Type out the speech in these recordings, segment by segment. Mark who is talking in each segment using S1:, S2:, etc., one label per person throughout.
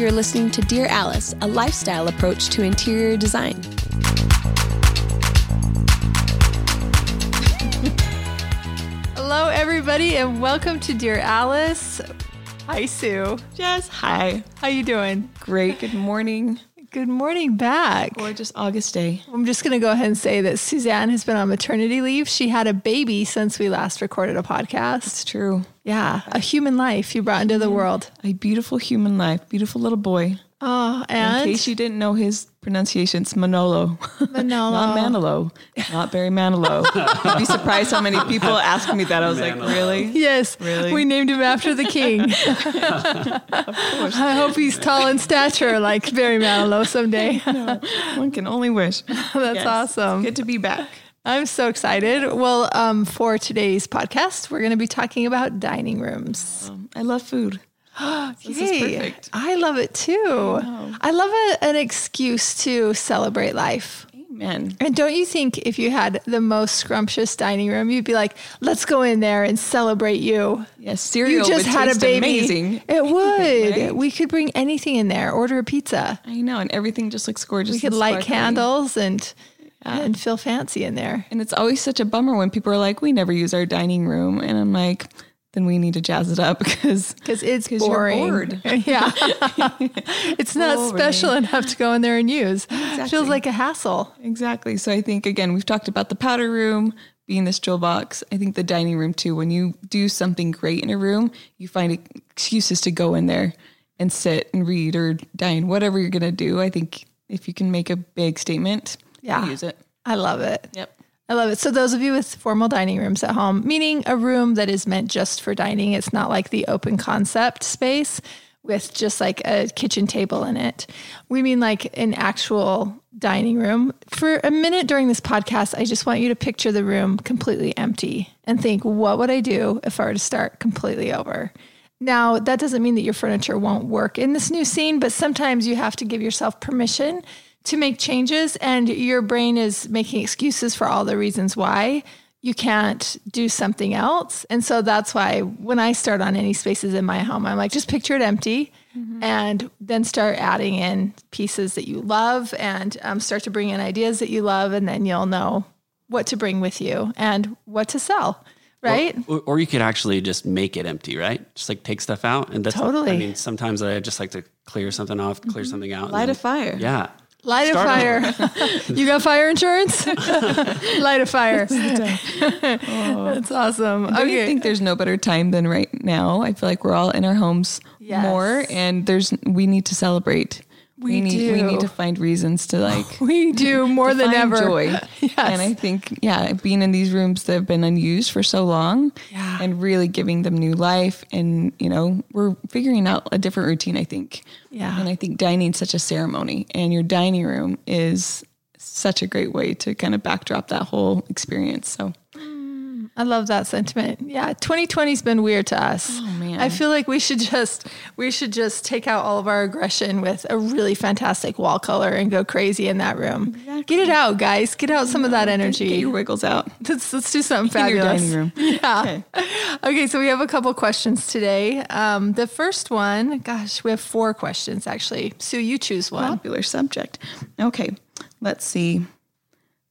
S1: You're listening to Dear Alice, a lifestyle approach to interior design.
S2: Hello, everybody, and welcome to Dear Alice. Hi, Sue.
S3: Jess, hi.
S2: How you doing?
S3: Great. Good morning.
S2: Good morning back.
S3: Gorgeous August day.
S2: I'm just going to go ahead and say that Suzanne has been on maternity leave. She had a baby since we last recorded a podcast.
S3: It's true.
S2: Yeah, a human life you brought into the world.
S3: A beautiful human life, beautiful little boy.
S2: Oh,
S3: In case you didn't know his pronunciation, it's Manolo.
S2: Manolo.
S3: not Manolo. Not Barry Manilow. You'd be surprised how many people ask me that. I was like, really?
S2: Yes,
S3: Really?
S2: we named him after the king. Of course. I hope he's tall in stature like Barry Manilow someday.
S3: no, One can only wish.
S2: That's
S3: Yes.
S2: awesome.
S3: Good to be back.
S2: I'm so excited. Well, um, for today's podcast, we're going to be talking about dining rooms.
S3: Um, I love food. This is perfect.
S2: I love it too. I, love a, an excuse to celebrate life.
S3: Amen.
S2: And don't you think if you had the most scrumptious dining room, you'd be like, let's go in there and celebrate you?
S3: Yes, cereal
S2: You just
S3: would
S2: had a baby.
S3: amazing.
S2: It would.
S3: Right?
S2: We could bring anything in there, order a pizza.
S3: I know, and everything just looks gorgeous.
S2: We could light candles and and feel fancy in there.
S3: And it's always such a bummer when people are like, "We never use our dining room," and I'm like, "Then we need to jazz it up because
S2: Because it's
S3: 'Cause you're
S2: boring.
S3: bored.
S2: yeah. it's not
S3: Boring.
S2: special enough to go in there and use. Feels like a hassle.
S3: exactly." So I think again, we've talked about the powder room being this jewel box. I think the dining room too. When you do something great in a room, you find excuses to go in there and sit and read or dine, whatever you're gonna do. I think if you can make a big statement,
S2: Yeah.
S3: use it.
S2: I love it.
S3: Yep.
S2: I love it. So those of you with formal dining rooms at home, meaning a room that is meant just for dining, it's not like the open concept space with just like a kitchen table in it. We mean like an actual dining room. For a minute during this podcast, I just want you to picture the room completely empty and think, what would I do if I were to start completely over? Now, that doesn't mean that your furniture won't work in this new scene, but sometimes you have to give yourself permission to make changes, and your brain is making excuses for all the reasons why you can't do something else. And so that's why when I start on any spaces in my home, I'm like, just picture it empty and then start adding in pieces that you love and um, start to bring in ideas that you love, and then you'll know what to bring with you and what to sell. Right?
S4: Or, or you could actually just make it empty, right? Just like take stuff out, and that's
S2: Totally.
S4: I mean, sometimes I just like to clear something off, clear something out. and
S3: Light a fire.
S4: Yeah.
S2: Light a fire. you got fire insurance? Light a fire. That's awesome.
S3: Don't you think there's no better time than right now? I feel like we're all in our homes
S2: Yes.
S3: more, and there's we need to celebrate.
S2: We
S3: need we need to find reasons to like
S2: we do more than ever.
S3: joy.
S2: Yes.
S3: And I think yeah, being in these rooms that have been unused for so long,
S2: Yeah.
S3: and really giving them new life, and you know we're figuring out a different routine. I think.
S2: Yeah.
S3: And I think dining's such a ceremony, and your dining room is such a great way to kind of backdrop that whole experience. So
S2: I love that sentiment. Yeah, 2020's been weird to us.
S3: Oh, man.
S2: I feel like we should just we should just take out all of our aggression with a really fantastic wall color and go crazy in that room. Get it out, guys. Get out some of that energy.
S3: get your wiggles out.
S2: Let's, let's do something fabulous.
S3: In your dining room.
S2: Yeah.
S3: Okay.
S2: Okay, so we have a couple questions today. Um, the first one, gosh, we have four questions actually. Sue, you choose one.
S3: popular subject. Okay, let's see.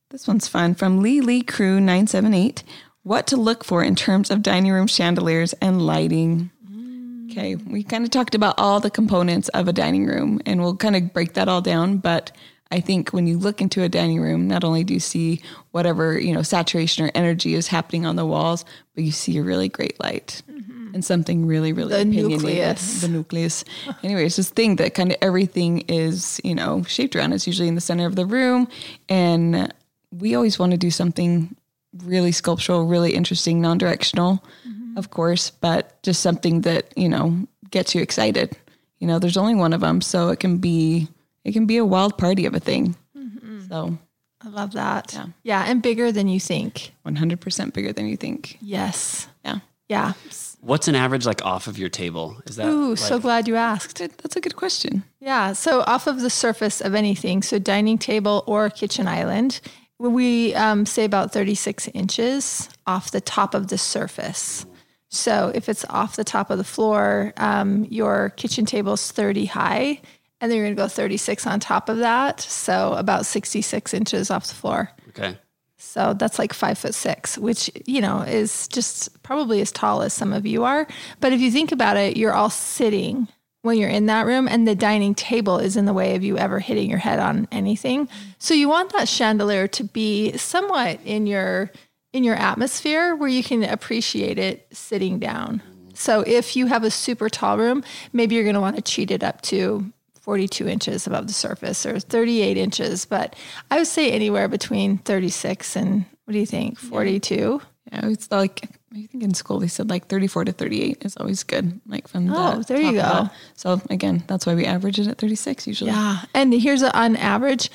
S3: This one's fun from Lee Lee Crew 978. What to look for in terms of dining room chandeliers and lighting? Mm. Okay, we kind of talked about all the components of a dining room and we'll kind of break that all down. But I think when you look into a dining room, not only do you see whatever, you know, saturation or energy is happening on the walls, but you see a really great light mm-hmm. and something really, really
S2: The nucleus.
S3: The nucleus. Anyway, it's this thing that kind of everything is, you know, shaped around. It's usually in the center of the room. And we always want to do something really sculptural, really interesting, non directional, mm-hmm. of course, but just something that, you know, gets you excited. You know, there's only one of them, so it can be it can be a wild party of a thing. Mm-hmm. So
S2: I love that.
S3: Yeah.
S2: yeah, and bigger than you think.
S3: 100% bigger than you think.
S2: Yes.
S3: Yeah.
S2: Yeah.
S4: What's an average like off of your table? Is that
S2: Ooh,
S4: like,
S2: so glad you asked.
S3: That's a good question.
S2: Yeah. So off of the surface of anything, so dining table or kitchen island, we um, say about 36 inches off the top of the surface. So if it's off the top of the floor, um, your kitchen table's 30 high, and then you're going to go 36 on top of that. So about 66 inches off the floor.
S4: Okay.
S2: So that's like five foot six, which, you know, is just probably as tall as some of you are. But if you think about it, you're all sitting when you're in that room and the dining table is in the way of you ever hitting your head on anything. So you want that chandelier to be somewhat in your in your atmosphere where you can appreciate it sitting down. So if you have a super tall room, maybe you're going to want to cheat it up to 42 inches above the surface or 38 inches, but I would say anywhere between 36 and what do you think? 42?
S3: Yeah, it's like I think in school they said like 34 to 38 is always good. Like from the
S2: Oh, there you
S3: top of
S2: go.
S3: that. So again, that's why we average it at 36 usually.
S2: Yeah. And here's a, on average,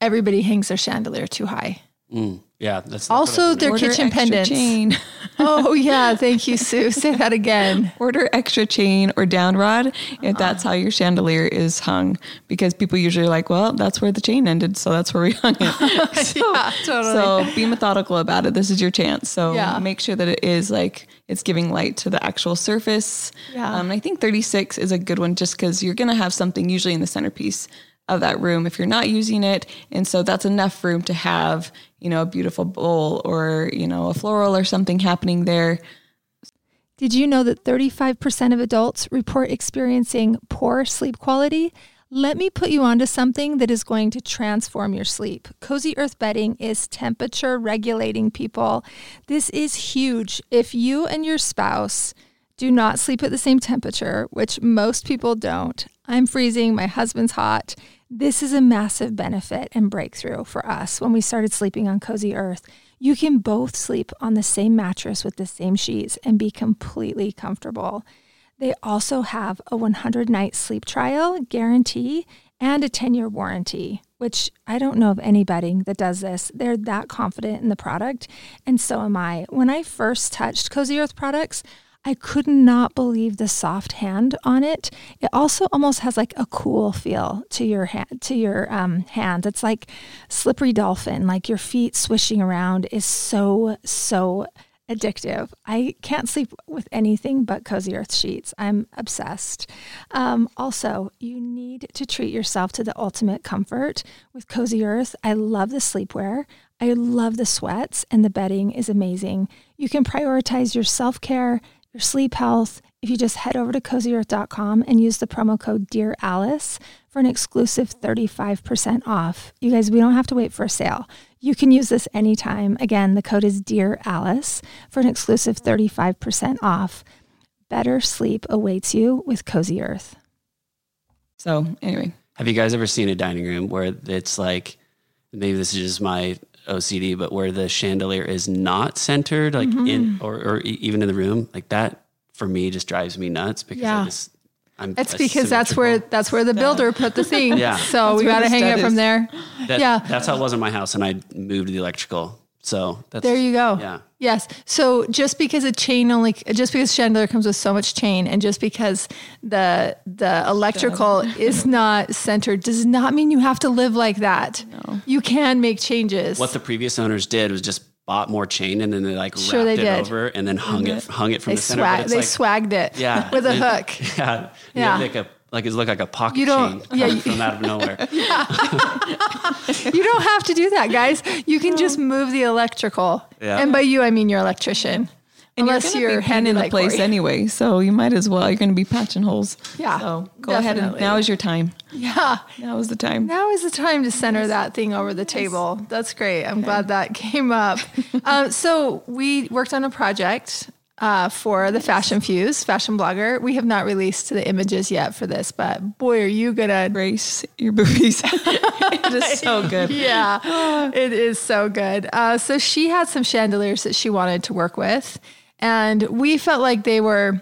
S2: everybody hangs their chandelier too high.
S4: Mm, yeah. That's
S2: Also, their
S3: Order
S2: kitchen
S3: extra
S2: pendants.
S3: chain.
S2: Oh, yeah. Thank you, Sue. Say that again.
S3: Order extra chain or down rod if that's how your chandelier is hung. Because people usually are like, well, that's where the chain ended, so that's where we hung it. so,
S2: Yeah, totally.
S3: so be methodical about it. This is your chance. So
S2: Yeah.
S3: make sure that it is like it's giving light to the actual surface.
S2: Yeah.
S3: Um, and I think 36 is a good one just because you're going to have something usually in the centerpiece of that room if you're not using it. And so that's enough room to have, you know, a beautiful bowl or, you know, a floral or something happening there.
S2: Did you know that 35% of adults report experiencing poor sleep quality? Let me put you onto something that is going to transform your sleep. Cozy Earth bedding is temperature regulating, people. This is huge. If you and your spouse do not sleep at the same temperature, which most people don't, I'm freezing, my husband's hot. This is a massive benefit and breakthrough for us when we started sleeping on Cozy Earth. You can both sleep on the same mattress with the same sheets and be completely comfortable. They also have a 100 night sleep trial guarantee and a 10 year warranty, which I don't know of any bedding that does this. They're that confident in the product, and so am I. When I first touched Cozy Earth products, I could not believe the soft hand on it. It also almost has like a cool feel to your hand. To your um, hand, it's like slippery dolphin. Like your feet swishing around is so so addictive. I can't sleep with anything but Cozy Earth sheets. I'm obsessed. Um, also, you need to treat yourself to the ultimate comfort with Cozy Earth. I love the sleepwear. I love the sweats, and the bedding is amazing. You can prioritize your self care, your sleep health, if you just head over to cozyearth.com and use the promo code Dear Alice for an exclusive 35% off. You guys, we don't have to wait for a sale. You can use this anytime. Again, the code is Dear Alice for an exclusive 35% off. Better sleep awaits you with Cozy Earth.
S3: So anyway,
S4: Have you guys ever seen a dining room where it's like, maybe this is just my OCD, but where the chandelier is not centered, like
S2: Mm-hmm.
S4: in or, or even in the room, like that for me just drives me nuts because
S2: Yeah.
S4: I just, I'm.
S2: It's because that's where that's where the builder put the thing.
S4: Yeah.
S2: So we got to hang it from there.
S4: That-
S2: yeah.
S4: That's how it was in my house, and I moved the electrical. So that's
S2: There you go.
S4: Yeah.
S2: Yes. So just because a chain only, just because chandelier comes with so much chain, and just because the the electrical is not centered, does not mean you have to live like that. No. You can make changes.
S4: What the previous owners did was just bought more chain and then they like
S2: Sure
S4: wrapped
S2: they
S4: it
S2: did.
S4: over and then hung it mm-hmm. hung it from
S2: they
S4: the center.
S2: swag, they
S4: like-
S2: swagged it.
S4: Yeah.
S2: With a hook.
S4: Yeah.
S2: Yeah.
S4: yeah. Like a like it looked like a pocket
S2: You don't-
S4: chain
S2: yeah,
S4: from,
S2: you-
S4: from out of nowhere.
S2: You don't have to do that, guys. You can just move the electrical.
S4: Yeah.
S2: And by you, I mean your electrician.
S3: and
S2: Unless
S3: you're,
S2: you're,
S3: gonna in a
S2: like
S3: place
S2: Corey.
S3: anyway, so you might as well. You're going to be patching holes.
S2: Yeah,
S3: So go ahead and now is your time.
S2: Yeah.
S3: Now is the time.
S2: Now is the time to center that thing over the table. That's great. I'm glad that came up. um, so we worked on a project uh, for the Fashion Fuse, fashion blogger. We have not released the images yet for this, but boy, are you gonna
S3: Brace your boobies. it is so good.
S2: yeah, it is so good. Uh, so she had some chandeliers that she wanted to work with, and we felt like they were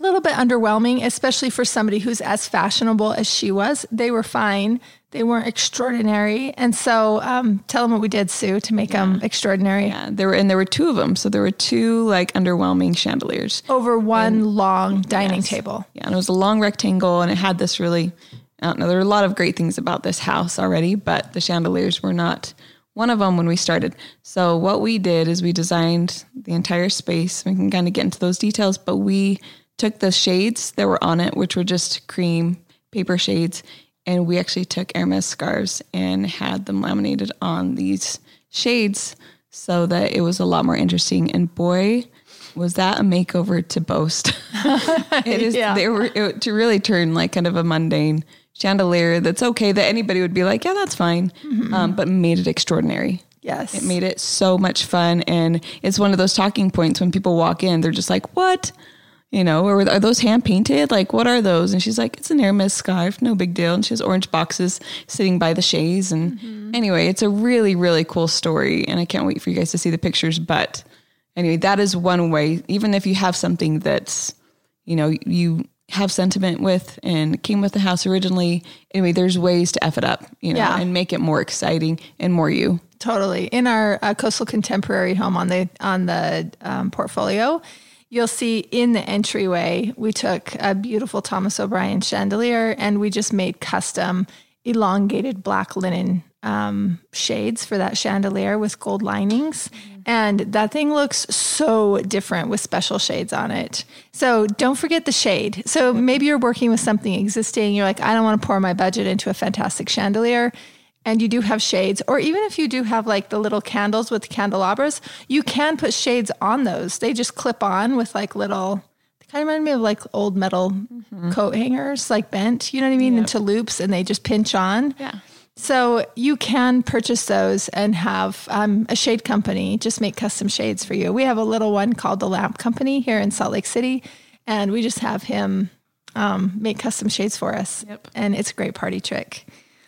S2: a little bit underwhelming, especially for somebody who's as fashionable as she was. They were fine. They weren't extraordinary. And so um, tell them what we did, Sue, to make them extraordinary.
S3: Yeah, there were and there were two of them. So there were two like underwhelming chandeliers.
S2: Over one long dining table.
S3: Yeah, and it was a long rectangle, and it had this really. I don't know. There were a lot of great things about this house already, but the chandeliers were not one of them when we started. So what we did is we designed the entire space. We can kind of get into those details, but we took the shades that were on it, which were just cream paper shades, and we actually took Hermes scarves and had them laminated on these shades so that it was a lot more interesting. And boy, was that a makeover to boast. it is
S2: Yeah.
S3: they were it, to really turn like kind of a mundane chandelier that's okay that anybody would be like, yeah, that's fine. Um, but made it extraordinary.
S2: Yes.
S3: It made it so much fun. And it's one of those talking points when people walk in, they're just like, what? You know, or are those hand painted? Like, what are those? And she's like, it's an Hermes scarf, no big deal. And she has orange boxes sitting by the chaise. And anyway, it's a really, really cool story. And I can't wait for you guys to see the pictures. But anyway, that is one way, even if you have something that's, you know, you have sentiment with and came with the house originally. Anyway, there's ways to F it up, you know,
S2: Yeah.
S3: and make it more exciting and more you.
S2: Totally. In our uh, coastal contemporary home on the on the um, portfolio, you'll see in the entryway we took a beautiful Thomas O'Brien chandelier and we just made custom elongated black linen um, shades for that chandelier with gold linings. And that thing looks so different with special shades on it. So don't forget the shade. So maybe you're working with something existing. You're like, I don't want to pour my budget into a fantastic chandelier and you do have shades, or even if you do have like the little candles with candelabras, you can put shades on those. They just clip on with like little, they kind of remind me of like old metal coat hangers, like bent, you know what I mean, into loops, and they just pinch on.
S3: Yeah.
S2: So you can purchase those and have um, a shade company just make custom shades for you. We have a little one called the Lamp Company here in Salt Lake City, and we just have him um, make custom shades for us.
S3: Yep.
S2: And it's a great party trick.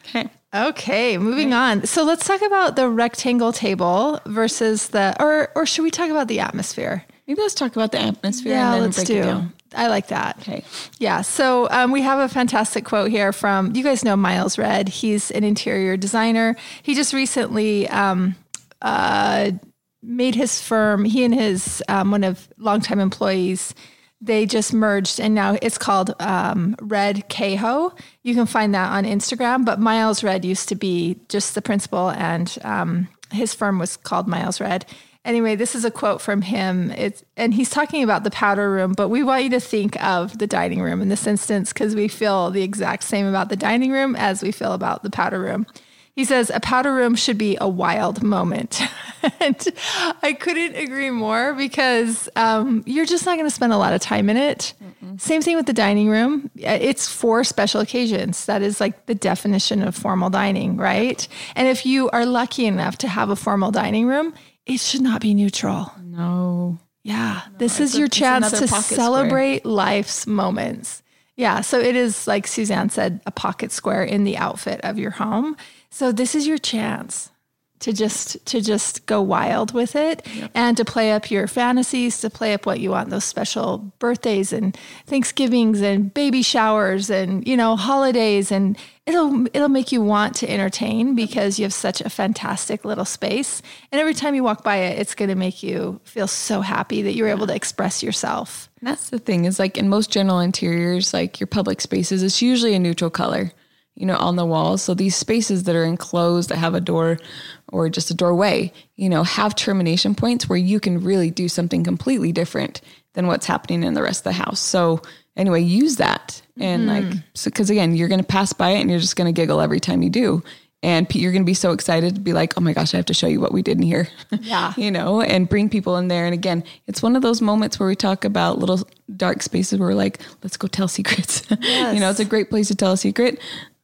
S3: Okay.
S2: Okay, moving on. So let's talk about the rectangle table versus the, or or should we talk about the atmosphere?
S3: Maybe let's talk about the atmosphere
S2: Yeah,
S3: and then
S2: let's
S3: break
S2: do.
S3: it down.
S2: I like that.
S3: Okay.
S2: Yeah. So um, we have a fantastic quote here from you guys know Miles Redd. He's an interior designer. He just recently um, uh, made his firm. He and his um, one of longtime employees. They just merged, and now it's called um, Redd Kaihoi. You can find that on Instagram. But Miles Redd used to be just the principal, and um, his firm was called Miles Redd. Anyway, this is a quote from him. It's and he's talking about the powder room, but we want you to think of the dining room in this instance because we feel the exact same about the dining room as we feel about the powder room. He says a powder room should be a wild moment. and I couldn't agree more because um, you're just not going to spend a lot of time in it. Same thing with the dining room. It's for special occasions. That is like the definition of formal dining, right? And if you are lucky enough to have a formal dining room, it should not be neutral.
S3: No.
S2: Yeah, this is your chance to
S3: pocket square.
S2: celebrate life's moments. Yeah, so it is like Suzanne said, a pocket square in the outfit of your home. So this is your chance to just to just go wild with it and to play up your fantasies, to play up what you want those special birthdays and Thanksgivings and baby showers and you know holidays. And it'll it'll make you want to entertain because you have such a fantastic little space. And every time you walk by it it's going to make you feel so happy that you're able to express yourself.
S3: And that's the thing is like in most general interiors, like your public spaces, it's usually a neutral color, you know, on the walls. So these spaces that are enclosed that have a door or just a doorway, you know, have termination points where you can really do something completely different than what's happening in the rest of the house. So anyway, use that. And mm-hmm. like, so, cause again, you're going to pass by it and you're just going to giggle every time you do. And you're going to be so excited to be like, oh my gosh, I have to show you what we did in here.
S2: Yeah.
S3: you know, and bring people in there. And again, it's one of those moments where we talk about little dark spaces where we're like, let's go tell secrets. you know, it's a great place to tell a secret.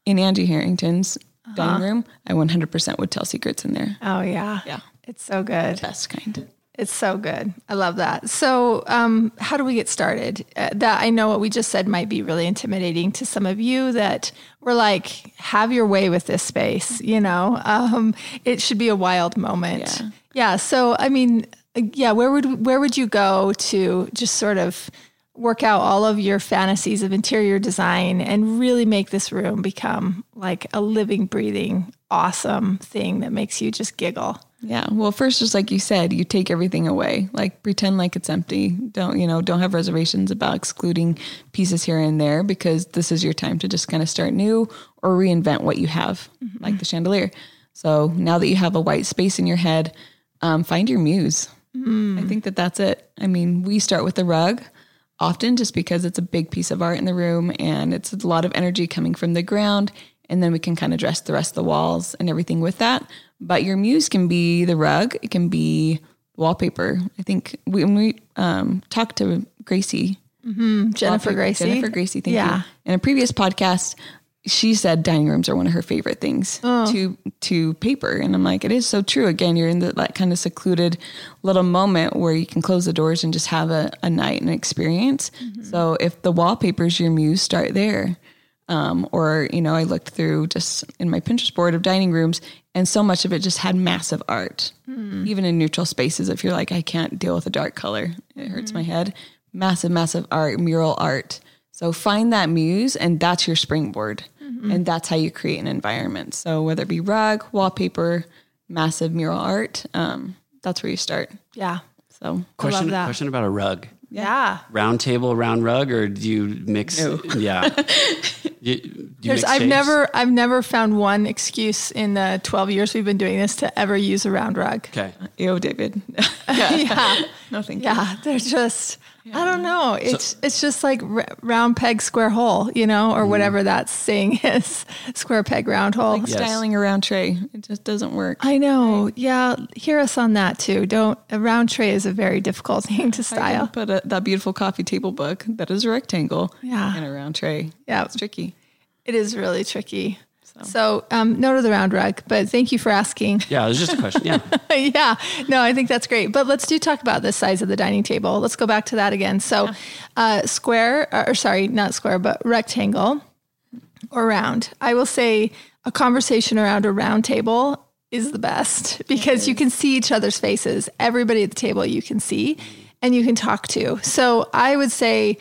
S3: In Angie Harrington's dining room, I 100% would tell secrets in there.
S2: Oh yeah.
S3: Yeah.
S2: It's so good.
S3: Best kind.
S2: It's so good. I love that. So, um, how do we get started? Uh, that I know what we just said might be really intimidating to some of you that were like, have your way with this space. You know, um, it should be a wild moment.
S3: Yeah.
S2: yeah. So, I mean, uh, yeah, where would where would you go to just sort of work out all of your fantasies of interior design and really make this room become like a living, breathing, awesome thing that makes you just giggle?
S3: Yeah. Well, first, just like you said, you take everything away. Like pretend like it's empty. Don't, you know, don't have reservations about excluding pieces here and there because this is your time to just kind of start new or reinvent what you have, like the chandelier. So now that you have a white space in your head, um, find your muse. I think that that's it. I mean, we start with the rug often just because it's a big piece of art in the room and it's a lot of energy coming from the ground. And then we can kind of dress the rest of the walls and everything with that. But your muse can be the rug, it can be wallpaper. I think we, when we um, talked to Gracie,
S2: Jennifer Gracie.
S3: Jennifer Gracie, thank
S2: Yeah.
S3: you. In a previous podcast, she said dining rooms are one of her favorite things
S2: Oh.
S3: to to paper, and I'm like, it is so true. Again, you're in the, that kind of secluded little moment where you can close the doors and just have a, a night and experience.
S2: Mm-hmm.
S3: So if the wallpaper's your muse, start there. Um, or you know, I looked through just in my Pinterest board of dining rooms, and so much of it just had massive art,
S2: Hmm.
S3: even in neutral spaces. If you're like, I can't deal with a dark color, it hurts
S2: Mm-hmm.
S3: my head. Massive, massive art, mural art. So find that muse, and that's your springboard,
S2: Mm-hmm.
S3: and that's how you create an environment. So whether it be rug, wallpaper, massive mural art, um, that's where you start.
S2: Yeah.
S3: So
S4: Question,
S2: that.
S4: question about a rug.
S2: Yeah.
S4: Round table, round rug, or do you mix? Yeah. You- do you mix
S2: I've
S4: shapes?
S2: never I've never found one excuse in the 12 years we've been doing this to ever use a round rug.
S4: Okay.
S3: Ew, David.
S2: yeah.
S3: no, thank you.
S2: Yeah, they're just I don't know. It's it's just like r- round peg square hole, you know,
S4: Mm-hmm.
S2: or whatever that saying is. Square peg round hole.
S4: Yes.
S3: Styling a round tray, it just doesn't work.
S2: I know. Yeah, hear us on that too. Don't a round tray is a very difficult thing to style.
S3: can put that beautiful coffee table book that is a rectangle
S2: Yeah.
S3: in a round tray.
S2: Yeah.
S3: It's tricky.
S2: It is really tricky. So, um, no to the round rug, but thank you for asking.
S4: Yeah, it was just a question. Yeah.
S2: yeah, no, I think that's great. But let's do talk about the size of the dining table. Let's go back to that again. So, uh, square, or sorry, not square, but rectangle or round. I will say a conversation around a round table is the best because you can see each other's faces. Everybody at the table you can see and you can talk to. So, I would say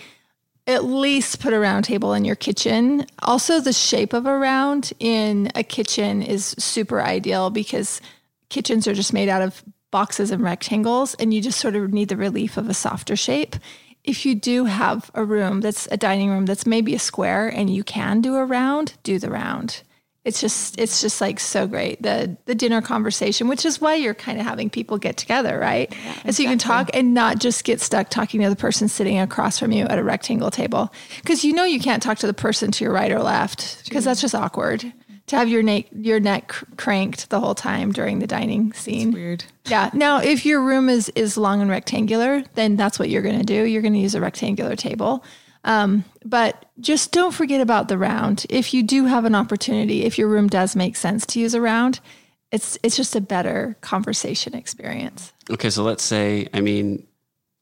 S2: at least put a round table in your kitchen. Also, the shape of a round in a kitchen is super ideal because kitchens are just made out of boxes and rectangles, and you just sort of need the relief of a softer shape. If you do have a room that's a dining room that's maybe a square and you can do a round, do the round. It's just it's just like so great. The the dinner conversation, which is why you're kind of having people get together, right? and so you can talk and not just get stuck talking to the person sitting across from you at a rectangle table. Because you know you can't talk to the person to your right or left because that's just awkward. To have your neck your neck cranked the whole time during the dining scene.
S3: Weird.
S2: Yeah. Now, if your room is is long and rectangular, then that's what you're going to do. You're going to use a rectangular table. Um, but just don't forget about the round. If you do have an opportunity, if your room does make sense to use a round, it's it's just a better conversation experience.
S4: Okay, so let's say, I mean,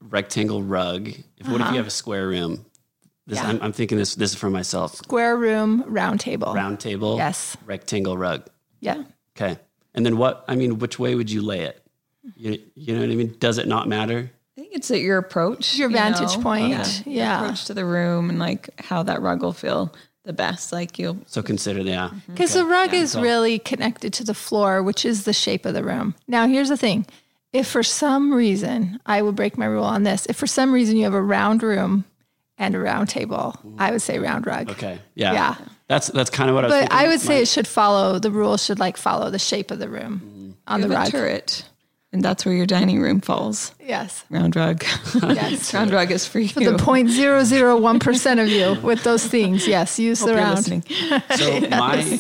S4: rectangle rug. If, What if
S2: Uh-huh.
S4: you have a square room? This,
S2: Yeah.
S4: I'm, I'm thinking this. This is for myself.
S2: Square room, round table.
S4: Round table.
S2: Yes.
S4: Rectangle rug.
S2: Yeah.
S4: Okay. And then what? I mean, which way would you lay it? You, you know what I mean? Does it not matter?
S3: I think it's at your approach,
S2: Your
S3: you
S2: vantage
S3: know?
S2: point.
S3: your
S2: Yeah.
S3: approach to the room and like how that rug will feel the best. Like you'll
S4: So consider, yeah. Mm-hmm.
S2: Because the rug is
S4: so-
S2: really connected to the floor, which is the shape of the room. Now, here's the thing. If for some reason, I would break my rule on this. If for some reason you have a round room and a round table, I would say round rug.
S4: Okay. Yeah.
S2: Yeah.
S4: That's that's kind of what I was
S2: But
S4: thinking.
S2: I would say
S4: My-
S2: it should follow, the rule should like follow the shape of the room mm-hmm. on
S3: you
S2: the
S3: have a
S2: rug.
S3: turret, and that's where your dining room falls.
S2: Yes.
S3: Round rug.
S2: Yes.
S3: round rug is for you.
S2: The 0.001% of you with those things. Yes. Use
S3: Hope
S2: the
S3: you're
S2: round.
S3: listening.
S4: So my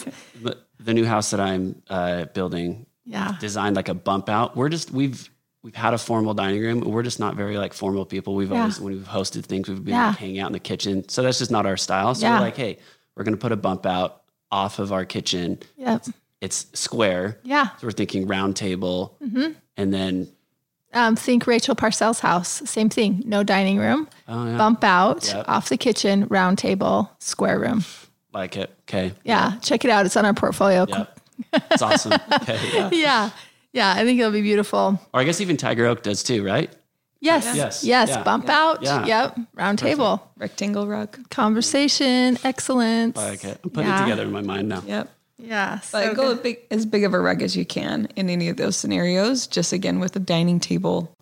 S4: the new house that I'm uh, building,
S2: Yeah.
S4: designed like a bump out. We're just we've we've had a formal dining room. We're just not very like formal people. We've
S2: Yeah.
S4: always when we've hosted things, we've been
S2: Yeah.
S4: like, hanging out in the kitchen. So that's just not our style. So
S2: Yeah.
S4: we're like, hey, we're gonna put a bump out off of our kitchen.
S2: Yep.
S4: It's square.
S2: Yeah.
S4: So we're thinking round table,
S2: Mm-hmm.
S4: and then
S2: Um, think Rachel Parcell's house. Same thing. No dining room.
S4: oh yeah,
S2: Bump out
S4: Yep.
S2: off the kitchen, round table, square room.
S4: like it. Okay.
S2: Yeah, check it out. It's on our portfolio.
S4: Yeah. It's awesome. Okay. Yeah.
S2: Yeah. Yeah, I think it'll be beautiful.
S4: Or I guess even Tiger Oak does too, right?
S2: Yes.
S4: Yes.
S2: Yes.
S4: Yeah.
S2: Bump out.
S4: Yeah.
S2: Yep. Round table.
S3: Rectangle rug.
S2: Conversation. Excellence.
S4: I like it. I'm putting
S2: Yeah.
S4: it together in my mind now.
S3: Yep.
S2: Yeah.
S3: But
S2: so
S3: go
S2: good.
S3: big, as big of a rug as you can in any of those scenarios. Just again with the dining table,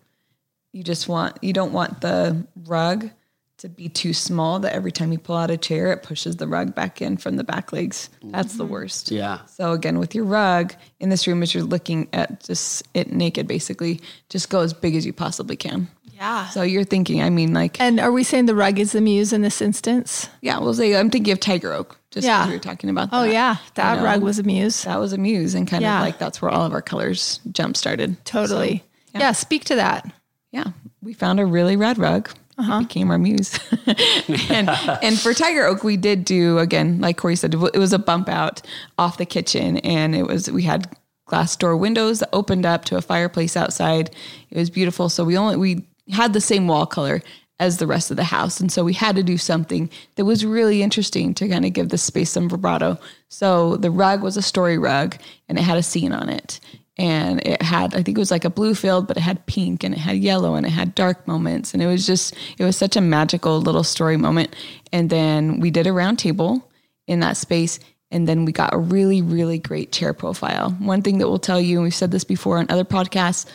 S3: you just want you don't want the rug to be too small that every time you pull out a chair, it pushes the rug back in from the back legs. That's the mm-hmm. worst.
S4: Yeah.
S3: So again, with your rug in this room, as you're looking at just it naked, basically, just go as big as you possibly can.
S2: Yeah.
S3: So you're thinking, I mean, like,
S2: And are we saying the rug is the muse in this instance?
S3: yeah, we'll say I'm thinking of tiger oak. Just
S2: Yeah.
S3: because we were talking about.
S2: Oh yeah, that
S3: You know?
S2: rug was a muse.
S3: that was a muse, and kind
S2: Yeah.
S3: of like that's where all of our colors jump started.
S2: Totally.
S3: So,
S2: yeah. Speak to that.
S3: yeah, we found a really red rug.
S2: Uh-huh.
S3: Became our muse. and, and for Tiger Oak, we did do again, like Corey said, it was a bump out off the kitchen, and it was we had glass door windows that opened up to a fireplace outside. It was beautiful. So we only we had the same wall color as the rest of the house, and so we had to do something that was really interesting to kind of give the space some vibrato. So the rug was a story rug, and it had a scene on it. And it had i think it was like a blue field but it had pink and it had yellow and it had dark moments. And it was just it was such a magical little story moment. And then we did a round table in that space and then we got a really really great chair profile. One thing that we'll tell you and we've said this before on other podcasts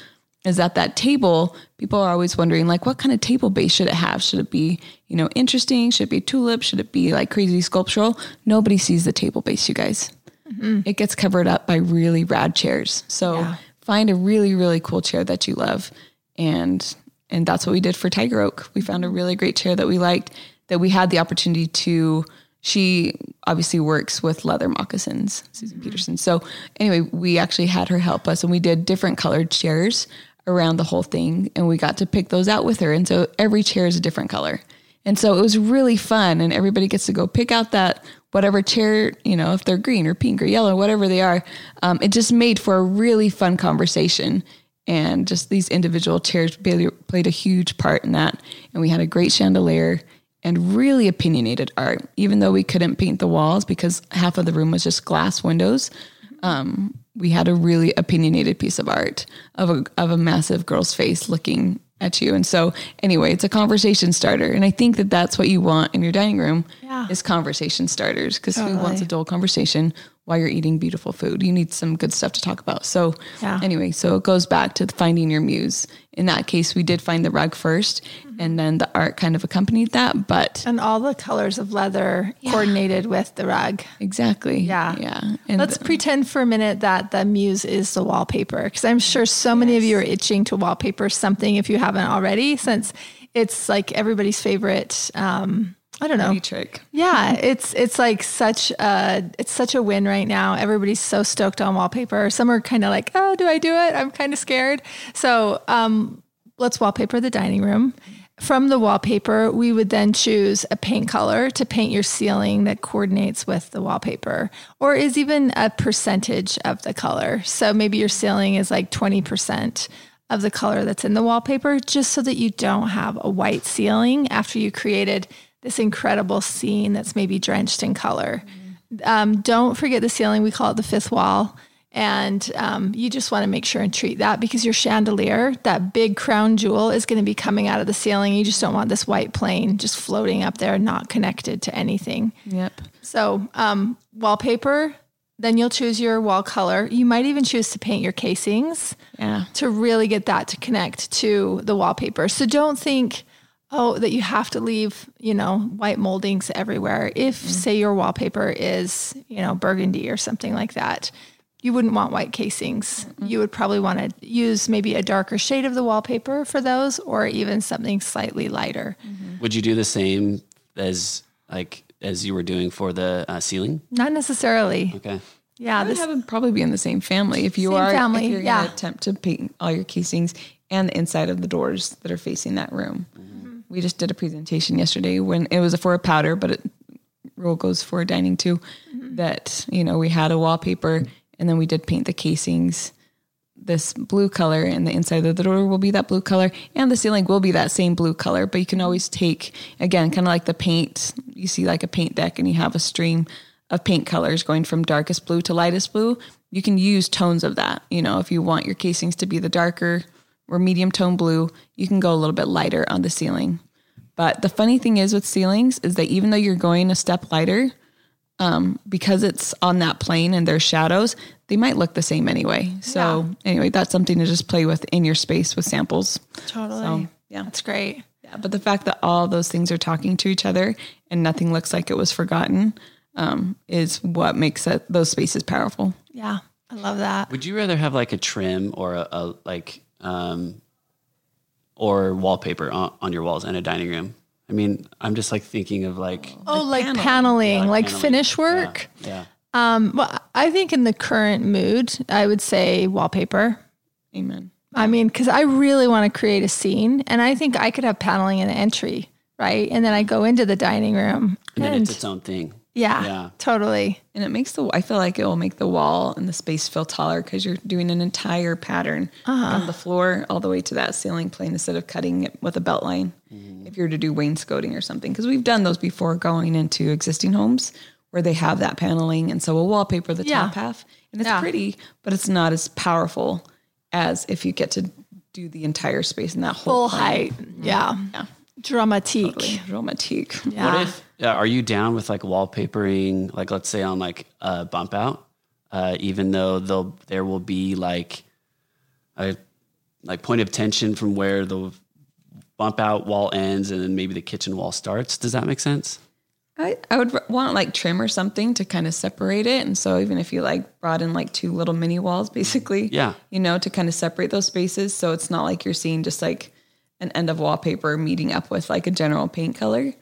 S3: is that that table people are always wondering like what kind of table base should it have should it be you know interesting should it be tulip should it be like crazy sculptural nobody sees the table base you guys mm-hmm. it gets covered up by really rad chairs. So
S2: Yeah.
S3: find a really really cool chair that you love, and and that's what we did for Tiger Oak. We found a mm-hmm. really great chair that we liked that we had the opportunity to. She obviously works with leather moccasins, Susan mm-hmm. Petersen. So anyway, we actually had her help us, and we did different colored chairs around the whole thing, and we got to pick those out with her. And so every chair is a different color. And so it was really fun, and everybody gets to go pick out that whatever chair, you know, if they're green or pink or yellow, whatever they are. Um, it just made for a really fun conversation. And just these individual chairs played, played a huge part in that. And we had a great chandelier and really opinionated art, even though we couldn't paint the walls because half of the room was just glass windows. Um, we had a really opinionated piece of art of a, of a massive girl's face looking at you. And so, anyway, it's a conversation starter. And I think that that's what you want in your dining room
S2: Yeah.
S3: is conversation starters because who wants a dull conversation while you're eating beautiful food? You need some good stuff to talk about. So,
S2: Yeah.
S3: anyway, so it goes back to finding your muse. In that case, we did find the rug 1st and then the art kind of accompanied that. But
S2: And all the colors of leather coordinated with the rug.
S3: exactly.
S2: Yeah.
S3: Yeah. And
S2: Let's pretend for a minute that the muse is the wallpaper because I'm sure so many of you are itching to wallpaper something if you haven't already, since it's like everybody's favorite. Um, I don't know.
S3: Trick.
S2: Yeah, it's it's like such a it's such a win right now. Everybody's so stoked on wallpaper. Some are kind of like, oh, do I do it? I'm kind of scared. So um, let's wallpaper the dining room. From the wallpaper, we would then choose a paint color to paint your ceiling that coordinates with the wallpaper, or is even a percentage of the color. So maybe your ceiling is like 20% of the color that's in the wallpaper, just so that you don't have a white ceiling after you created this incredible scene that's maybe drenched in color. Um, don't forget the ceiling. We call it the fifth wall. And um, you just want to make sure and treat that because your chandelier, that big crown jewel, is going to be coming out of the ceiling. You just don't want this white plane just floating up there, not connected to anything.
S3: Yep.
S2: So, um, wallpaper, then you'll choose your wall color. You might even choose to paint your casings
S3: Yeah.
S2: to really get that to connect to the wallpaper. So don't think, oh, that you have to leave, you know, white moldings everywhere. If, mm-hmm. say, your wallpaper is, you know, burgundy or something like that, you wouldn't want white casings. You would probably want to use maybe a darker shade of the wallpaper for those or even something slightly lighter. Mm-hmm.
S4: Would you do the same as like as you were doing for the uh, ceiling?
S2: Not necessarily.
S4: Okay.
S2: Yeah,
S3: I would
S2: this
S3: have probably be in the same family if you
S2: Same
S3: are
S2: family,
S3: if you're
S2: yeah.
S3: gonna attempt to paint all your casings and the inside of the doors that are facing that room. Mm-hmm. We just did a presentation yesterday when it was for a powder, but it rule goes for dining too. Mm-hmm. That you know we had a wallpaper and then we did paint the casings this blue color and the inside of the door will be that blue color and the ceiling will be that same blue color but you can always take again kind of like the paint you see like a paint deck and you have a stream of paint colors going from darkest blue to lightest blue you can use tones of that you know if you want your casings to be the darker or medium tone blue you can go a little bit lighter on the ceiling but the funny thing is with ceilings is that even though you're going a step lighter because it's on that plane and there's shadows, they might look the same anyway. So anyway, that's something to just play with in your space with samples.
S2: totally.
S3: So, yeah.
S2: That's great.
S3: Yeah, but the fact that all those things are talking to each other and nothing looks like it was forgotten um, is what makes it, those spaces powerful.
S2: Yeah. I love that.
S4: Would you rather have like a trim or a, a like um or wallpaper on, on your walls in a dining room? I mean, I'm just like thinking of like
S2: Oh, like
S3: paneling.
S2: paneling, like,
S4: paneling.
S2: finish work.
S4: Yeah.
S2: Um, well, I think in the current mood, I would say wallpaper.
S3: Amen.
S2: I mean, because I really want to create a scene, and I think I could have paneling in the entry, right? And then I go into the dining room,
S4: And then it's its own thing.
S2: Yeah,
S4: Yeah.
S2: totally.
S3: And it makes the, I feel like it will make the wall and the space feel taller because you're doing an entire pattern uh-huh. from the floor all the way to that ceiling plane instead of cutting it with a belt line. Mm-hmm. If you were to do wainscoting or something, because we've done those before going into existing homes where they have that paneling. And so we'll wallpaper the
S2: Yeah.
S3: top half and it's
S2: Yeah.
S3: pretty, but it's not as powerful as if you get to do the entire space in that whole
S2: Full
S3: plane.
S2: height, mm-hmm. yeah,
S3: Yeah.
S2: dramatique.
S3: Romantique.
S2: Yeah.
S4: What if are you down with like wallpapering like let's say on like a bump out uh, even though they'll there will be like a like point of tension from where the bump out wall ends and then maybe the kitchen wall starts does that make sense
S3: I, I would want like trim or something to kind of separate it. And so even if you like brought in like two little mini walls, basically,
S4: Yeah.
S3: you know, to kind of separate those spaces. So it's not like you're seeing just like an end of wallpaper meeting up with like a general paint color.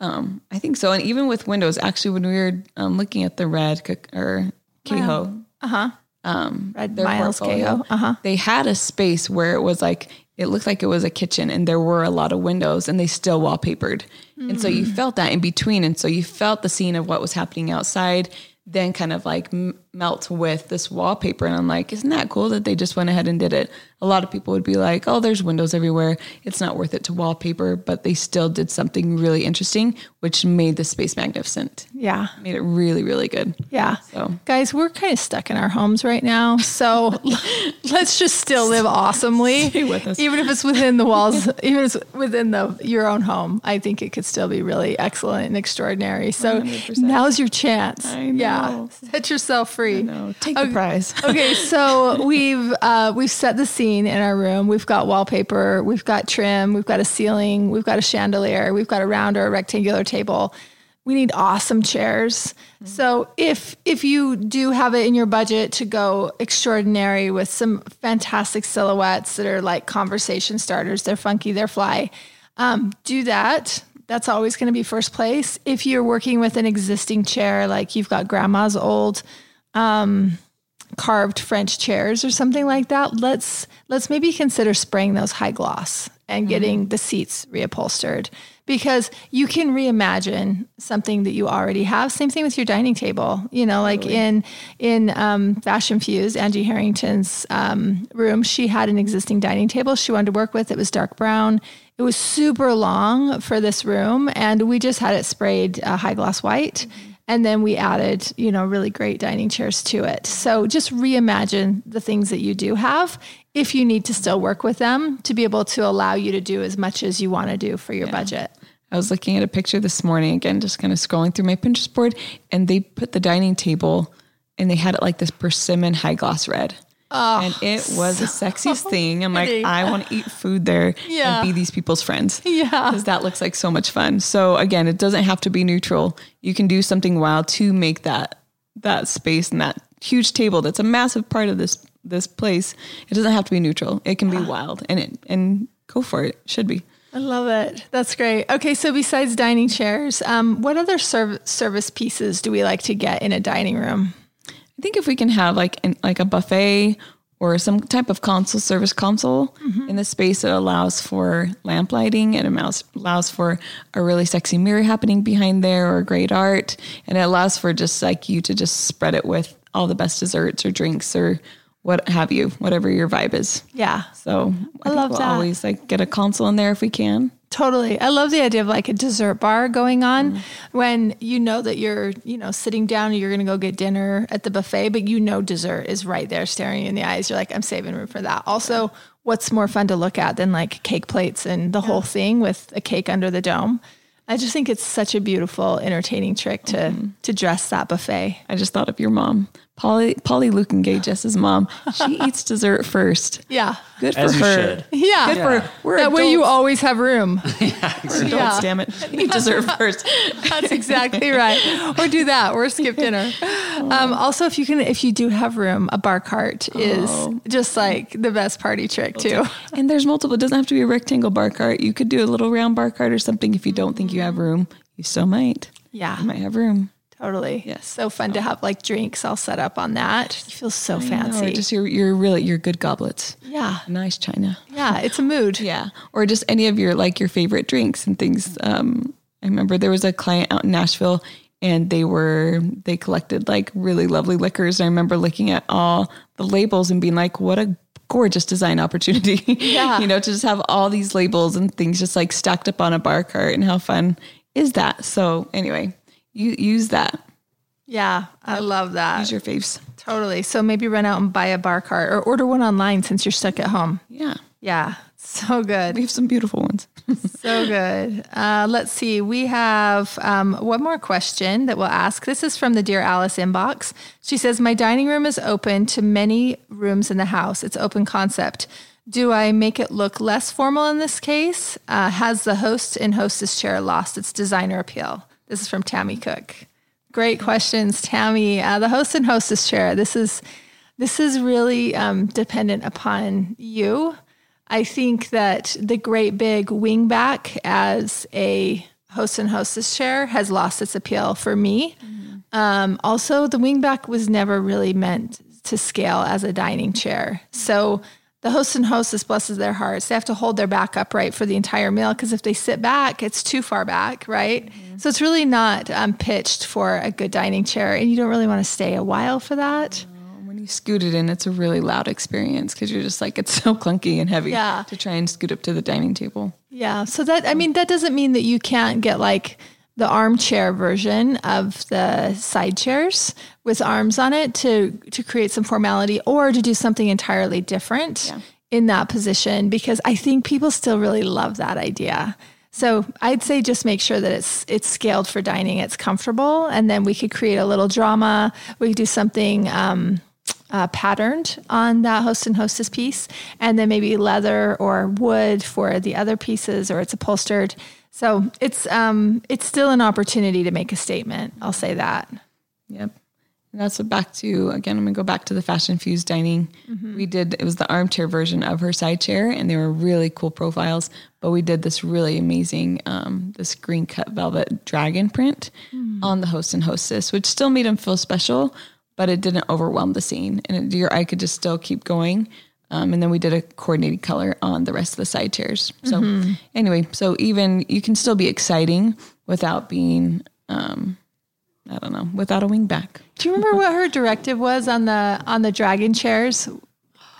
S3: Um, I think so. And even with windows, actually, when we were um, looking at the red K- or Kaihoi, uh huh,
S2: Red
S3: their
S2: Miles
S3: portfolio,
S2: KO. Uh huh.
S3: they had a space where it was like it looked like it was a kitchen and there were a lot of windows and they still wallpapered and so you felt that in between and so you felt the scene of what was happening outside then kind of like m- melt with this wallpaper and i'm like isn't that cool that they just went ahead and did it a lot of people would be like oh there's windows everywhere it's not worth it to wallpaper but they still did something really interesting which made the space magnificent
S2: Yeah.
S3: made it really really good
S2: Yeah.
S3: So-
S2: Guys, we're kind of stuck in our homes right now. So let's just still live awesomely.
S3: Stay with us.
S2: Even if it's within the walls, even if it's within the your own home, I think it could still be really excellent and extraordinary. So
S3: 100%.
S2: now's your chance. Yeah. Set yourself free.
S3: No take the prize
S2: okay, so we've uh, we've set the scene in our room. We've got wallpaper, we've got trim, we've got a ceiling, we've got a chandelier, we've got a round or a rectangular table. We need awesome chairs. So if if you do have it in your budget to go extraordinary with some fantastic silhouettes that are like conversation starters, they're funky, they're fly. Um, do that. That's always going to be first place. If you're working with an existing chair, like you've got grandma's old carved French chairs or something like that, let's let's maybe consider spraying those high gloss and getting the seats reupholstered because you can reimagine something that you already have. Same thing with your dining table. You know, like in in um, Fashion Fuse, Angie Harrington's um, room, she had an existing dining table she wanted to work with. It was dark brown. It was super long for this room, and we just had it sprayed uh, high gloss white. And then we added, you know, really great dining chairs to it. So just reimagine the things that you do have if you need to still work with them to be able to allow you to do as much as you want to do for your budget.
S3: I was looking at a picture this morning again, just kind of scrolling through my Pinterest board, and they put the dining table and they had it like this persimmon high gloss red. And it was the sexiest thing. I'm like, I want to eat food there
S2: Yeah.
S3: and be these people's friends.
S2: Yeah.
S3: Because that looks like so much fun. So again, it doesn't have to be neutral. You can do something wild to make that that space and that huge table that's a massive part of this this place. It doesn't have to be neutral. It can be wild and it and go for it. Should be.
S2: I love it. That's great. Okay, so besides dining chairs, um, what other serv- service pieces do we like to get in a dining room?
S3: I think if we can have like an, like a buffet or some type of console service console mm-hmm. in the space that allows for lamp lighting and allows allows for a really sexy mirror happening behind there or great art. And it allows for just like you to just spread it with all the best desserts or drinks or what have you whatever your vibe is.
S2: Yeah,
S3: so I, think
S2: love
S3: we'll
S2: that.
S3: always like get a console in there if we can
S2: Totally. I love the idea of like a dessert bar going on mm. when you know that you're, you know, sitting down and you're going to go get dinner at the buffet, but you know dessert is right there staring you in the eyes. You're like, I'm saving room for that. Also, what's more fun to look at than like cake plates and the whole thing with a cake under the dome? I just think it's such a beautiful, entertaining trick to mm-hmm. to dress that buffet.
S3: I just thought of your mom. Polly Polly Lukengay, Jess's mom, she eats dessert first.
S2: Yeah.
S3: Good for
S4: As you
S3: her.
S4: should.
S2: Yeah.
S3: Good for we're
S2: that way you
S3: adults.
S2: always have room.
S3: We're adults,
S2: Yeah.
S3: damn it. Eat dessert first.
S2: That's exactly right. Or do that, or skip dinner. Um, also, if you can, if you do have room, a bar cart is just like the best party trick too.
S3: And there's multiple. It doesn't have to be a rectangle bar cart. You could do a little round bar cart or something. If you don't think you have room, you still might.
S2: Yeah,
S3: You might have room.
S2: Totally.
S3: Yes.
S2: so fun to have like drinks all set up on that. You feel so
S3: Or
S2: fancy.
S3: just your your really your good goblets.
S2: yeah,
S3: Nice china.
S2: yeah, it's a mood.
S3: Yeah. Or just any of your like your favorite drinks and things. Um, I remember there was a client out in Nashville and they were they collected like really lovely liquors. And I remember looking at all the labels and being like, what a gorgeous design opportunity.
S2: Yeah.
S3: you know, to just have all these labels and things just like stacked up on a bar cart and how fun is that? So anyway, you use that.
S2: Yeah, I love that.
S3: Use your faves.
S2: totally. So maybe run out and buy a bar cart or order one online since you're stuck at home.
S3: Yeah.
S2: Yeah, so good.
S3: We have some beautiful ones.
S2: So good. Uh, let's see. We have um, one more question that we'll ask. This is from the Dear Alice inbox. She says, My dining room is open to many rooms in the house. It's open concept. Do I make it look less formal in this case? Uh, has the host and hostess chair lost its designer appeal? This is from Tammy Cook. Great questions, Tammy. Uh, the host and hostess chair. This is this is really um, dependent upon you. I think that the great big wingback as a host and hostess chair has lost its appeal for me. Um, also, the wingback was never really meant to scale as a dining chair. So the host and hostess blesses their hearts. They have to hold their back upright for the entire meal because if they sit back, it's too far back, right? So it's really not um, pitched for a good dining chair, and you don't really want to stay a while for that.
S3: When you scoot it in, it's a really loud experience because you're just like, it's so clunky and heavy
S2: Yeah.
S3: to try and scoot up to the dining table.
S2: Yeah. So that I mean that doesn't mean that you can't get like the armchair version of the side chairs with arms on it to to create some formality or to do something entirely different in that position because I think people still really love that idea. So I'd say just make sure that it's it's scaled for dining, it's comfortable, and then we could create a little drama. We could do something um, uh, patterned on that host and hostess piece, and then maybe leather or wood for the other pieces, or it's upholstered. So it's um, it's still an opportunity to make a statement. I'll say that.
S3: Yep. And that's what back to again. I'm gonna go back to the fashion fused dining. We did it was the armchair version of her side chair, and they were really cool profiles. But we did this really amazing um, this green cut velvet dragon print on the host and hostess, which still made them feel special, but it didn't overwhelm the scene, and it, your eye could just still keep going. Um, and then we did a coordinated color on the rest of the side chairs. So anyway, so even you can still be exciting without being. Um, I don't know, without a wing back.
S2: Do you remember what her directive was on the on the dragon chairs?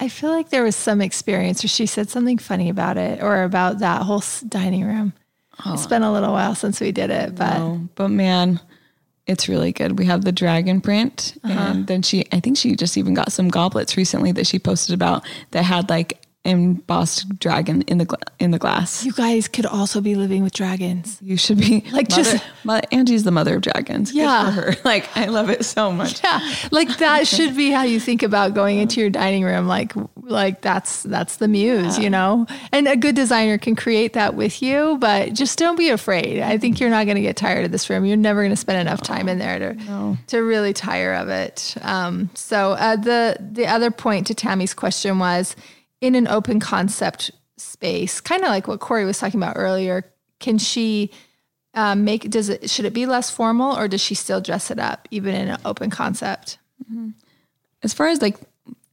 S2: I feel like there was some experience where she said something funny about it or about that whole dining room. Oh. It's been a little while since we did it, but
S3: Oh, but man, it's really good. We have the dragon print, uh-huh. and then she, I think she just even got some goblets recently that she posted about that had like embossed dragon in the in the glass.
S2: you guys could also be living with dragons.
S3: You should be
S2: Like,
S3: mother,
S2: just-
S3: Angie's the mother of dragons.
S2: Yeah.
S3: for her. Like I love it so much.
S2: Yeah, like that should be how you think about going into your dining room. Like, like that's that's the muse, you know. And a good designer can create that with you, but just don't be afraid. I think you're not going to get tired of this room. You're never going to spend enough time in there to to really tire of it. Um, so uh, the the other point to Tammy's question was in an open concept space, kind of like what Corey was talking about earlier. Can she? um, make does it should it be less formal or does she still dress it up even in an open concept
S3: As far as like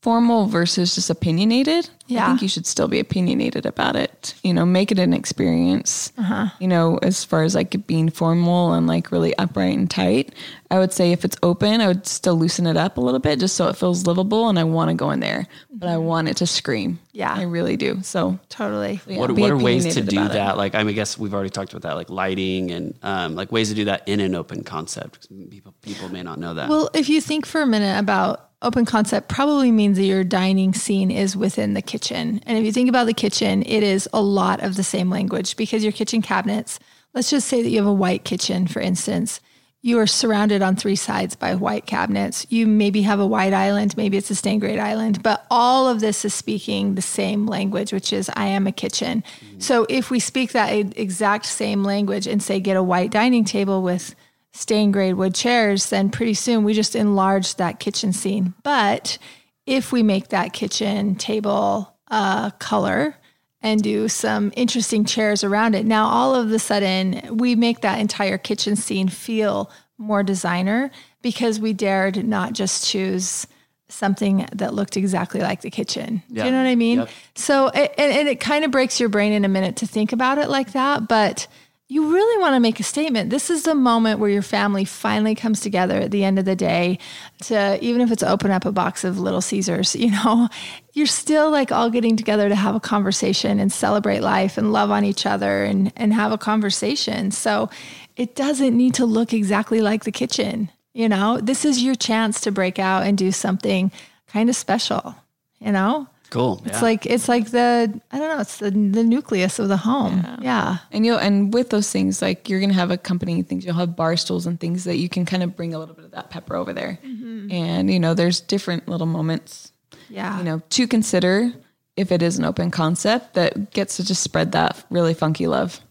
S3: formal versus just opinionated,
S2: yeah.
S3: I think you should still be opinionated about it. You know, make it an experience.
S2: Uh-huh.
S3: You know, as far as like being formal and like really upright and tight, I would say if it's open, I would still loosen it up a little bit just so it feels livable and I want to go in there, but I want it to scream.
S2: Mm-hmm. Yeah.
S3: I really do. So
S2: totally
S3: yeah,
S4: what, what are ways to do
S3: about it.
S4: that? Like, I mean, I guess we've already talked about that, like lighting and um, like ways to do that in an open concept. People, people may not know that.
S2: well if you think for a minute about open concept probably means that your dining scene is within the kitchen and if you think about the kitchen it is a lot of the same language because your kitchen cabinets let's just say that you have a white kitchen for instance you are surrounded on three sides by white cabinets. You maybe have a white island, maybe it's a stained grade island, but all of this is speaking the same language, which is I am a kitchen. So if we speak that exact same language and say get a white dining table with stained grade wood chairs, then pretty soon we just enlarge that kitchen scene. But if we make that kitchen table uh, color, and do some interesting chairs around it. Now, all of a sudden, we make that entire kitchen scene feel more designer because we dared not just choose something that looked exactly like the kitchen. Yeah. Do you know what I mean? Yep. So, and, and it kind of breaks your brain in a minute to think about it like that, but you really want to make a statement. This is the moment where your family finally comes together at the end of the day to, even if it's open up a box of Little Caesars, you know, you're still like all getting together to have a conversation and celebrate life and love on each other and, and have a conversation. So it doesn't need to look exactly like the kitchen. You know, this is your chance to break out and do something kind of special, you know?
S4: Cool.
S2: It's yeah. like it's like the I don't know. It's the the nucleus of the home. Yeah. yeah.
S3: And you and with those things, like you're gonna have accompanying things. You'll have bar stools and things that you can kind of bring a little bit of that pepper over there. Mm-hmm. And you know, there's different little moments.
S2: Yeah.
S3: You know, to consider if it is an open concept that gets to just spread that really funky love.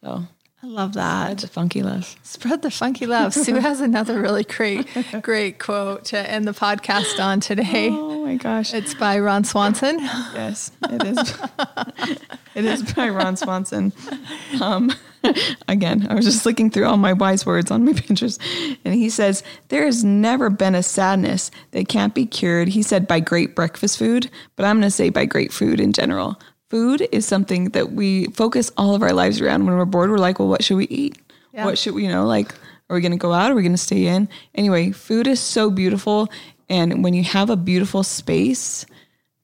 S3: So
S2: I love that.
S3: Spread the funky love.
S2: Spread the funky love. Sue has another really great, great quote to end the podcast on today.
S3: Oh my gosh.
S2: It's by Ron Swanson.
S3: Yes, it is. it is by Ron Swanson. Um, again, I was just looking through all my wise words on my Pinterest, and he says, There has never been a sadness that can't be cured. He said by great breakfast food, but I'm going to say by great food in general food is something that we focus all of our lives around. When we're bored, we're like, well, what should we eat? Yeah. What should we, you know, like, are we going to go out? Are we going to stay in? Anyway, food is so beautiful. And when you have a beautiful space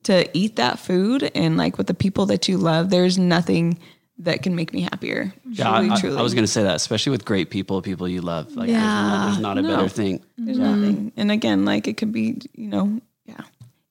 S3: to eat that food and like with the people that you love, there's nothing that can make me happier.
S4: Yeah, truly, I, truly. I was going to say that, especially with great people, people you love. Like, yeah. there's, not, there's not a no. better thing.
S3: There's mm-hmm. nothing. And again, like it could be, you know, yeah,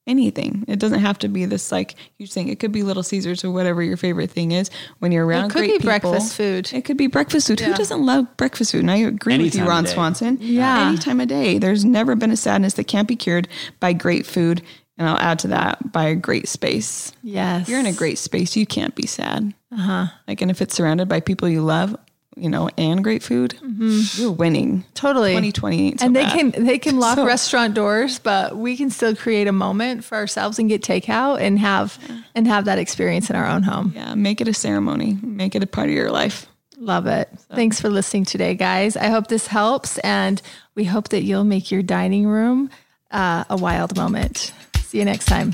S3: anything. It doesn't have to be this like huge thing. It could be Little Caesars or whatever your favorite thing is. When you're around, it could be people,
S2: breakfast food.
S3: It could be breakfast food. Yeah. Who doesn't love breakfast food? And I agree
S4: Any
S3: with you, Ron Swanson.
S2: Yeah,
S3: any time of day. There's never been a sadness that can't be cured by great food. And I'll add to that by a great space.
S2: Yes,
S3: if you're in a great space. You can't be sad.
S2: Uh huh.
S3: Like, and if it's surrounded by people you love, you know, and great food, mm-hmm. you're winning.
S2: Totally.
S3: 2020
S2: so And they bad. can they can lock so. restaurant doors, but we can still create a moment for ourselves and get takeout and have yeah. and have that experience in our own home.
S3: Yeah, make it a ceremony. Make it a part of your life.
S2: Love it. So. Thanks for listening today, guys. I hope this helps and we hope that you'll make your dining room uh, a wild moment. See you next time.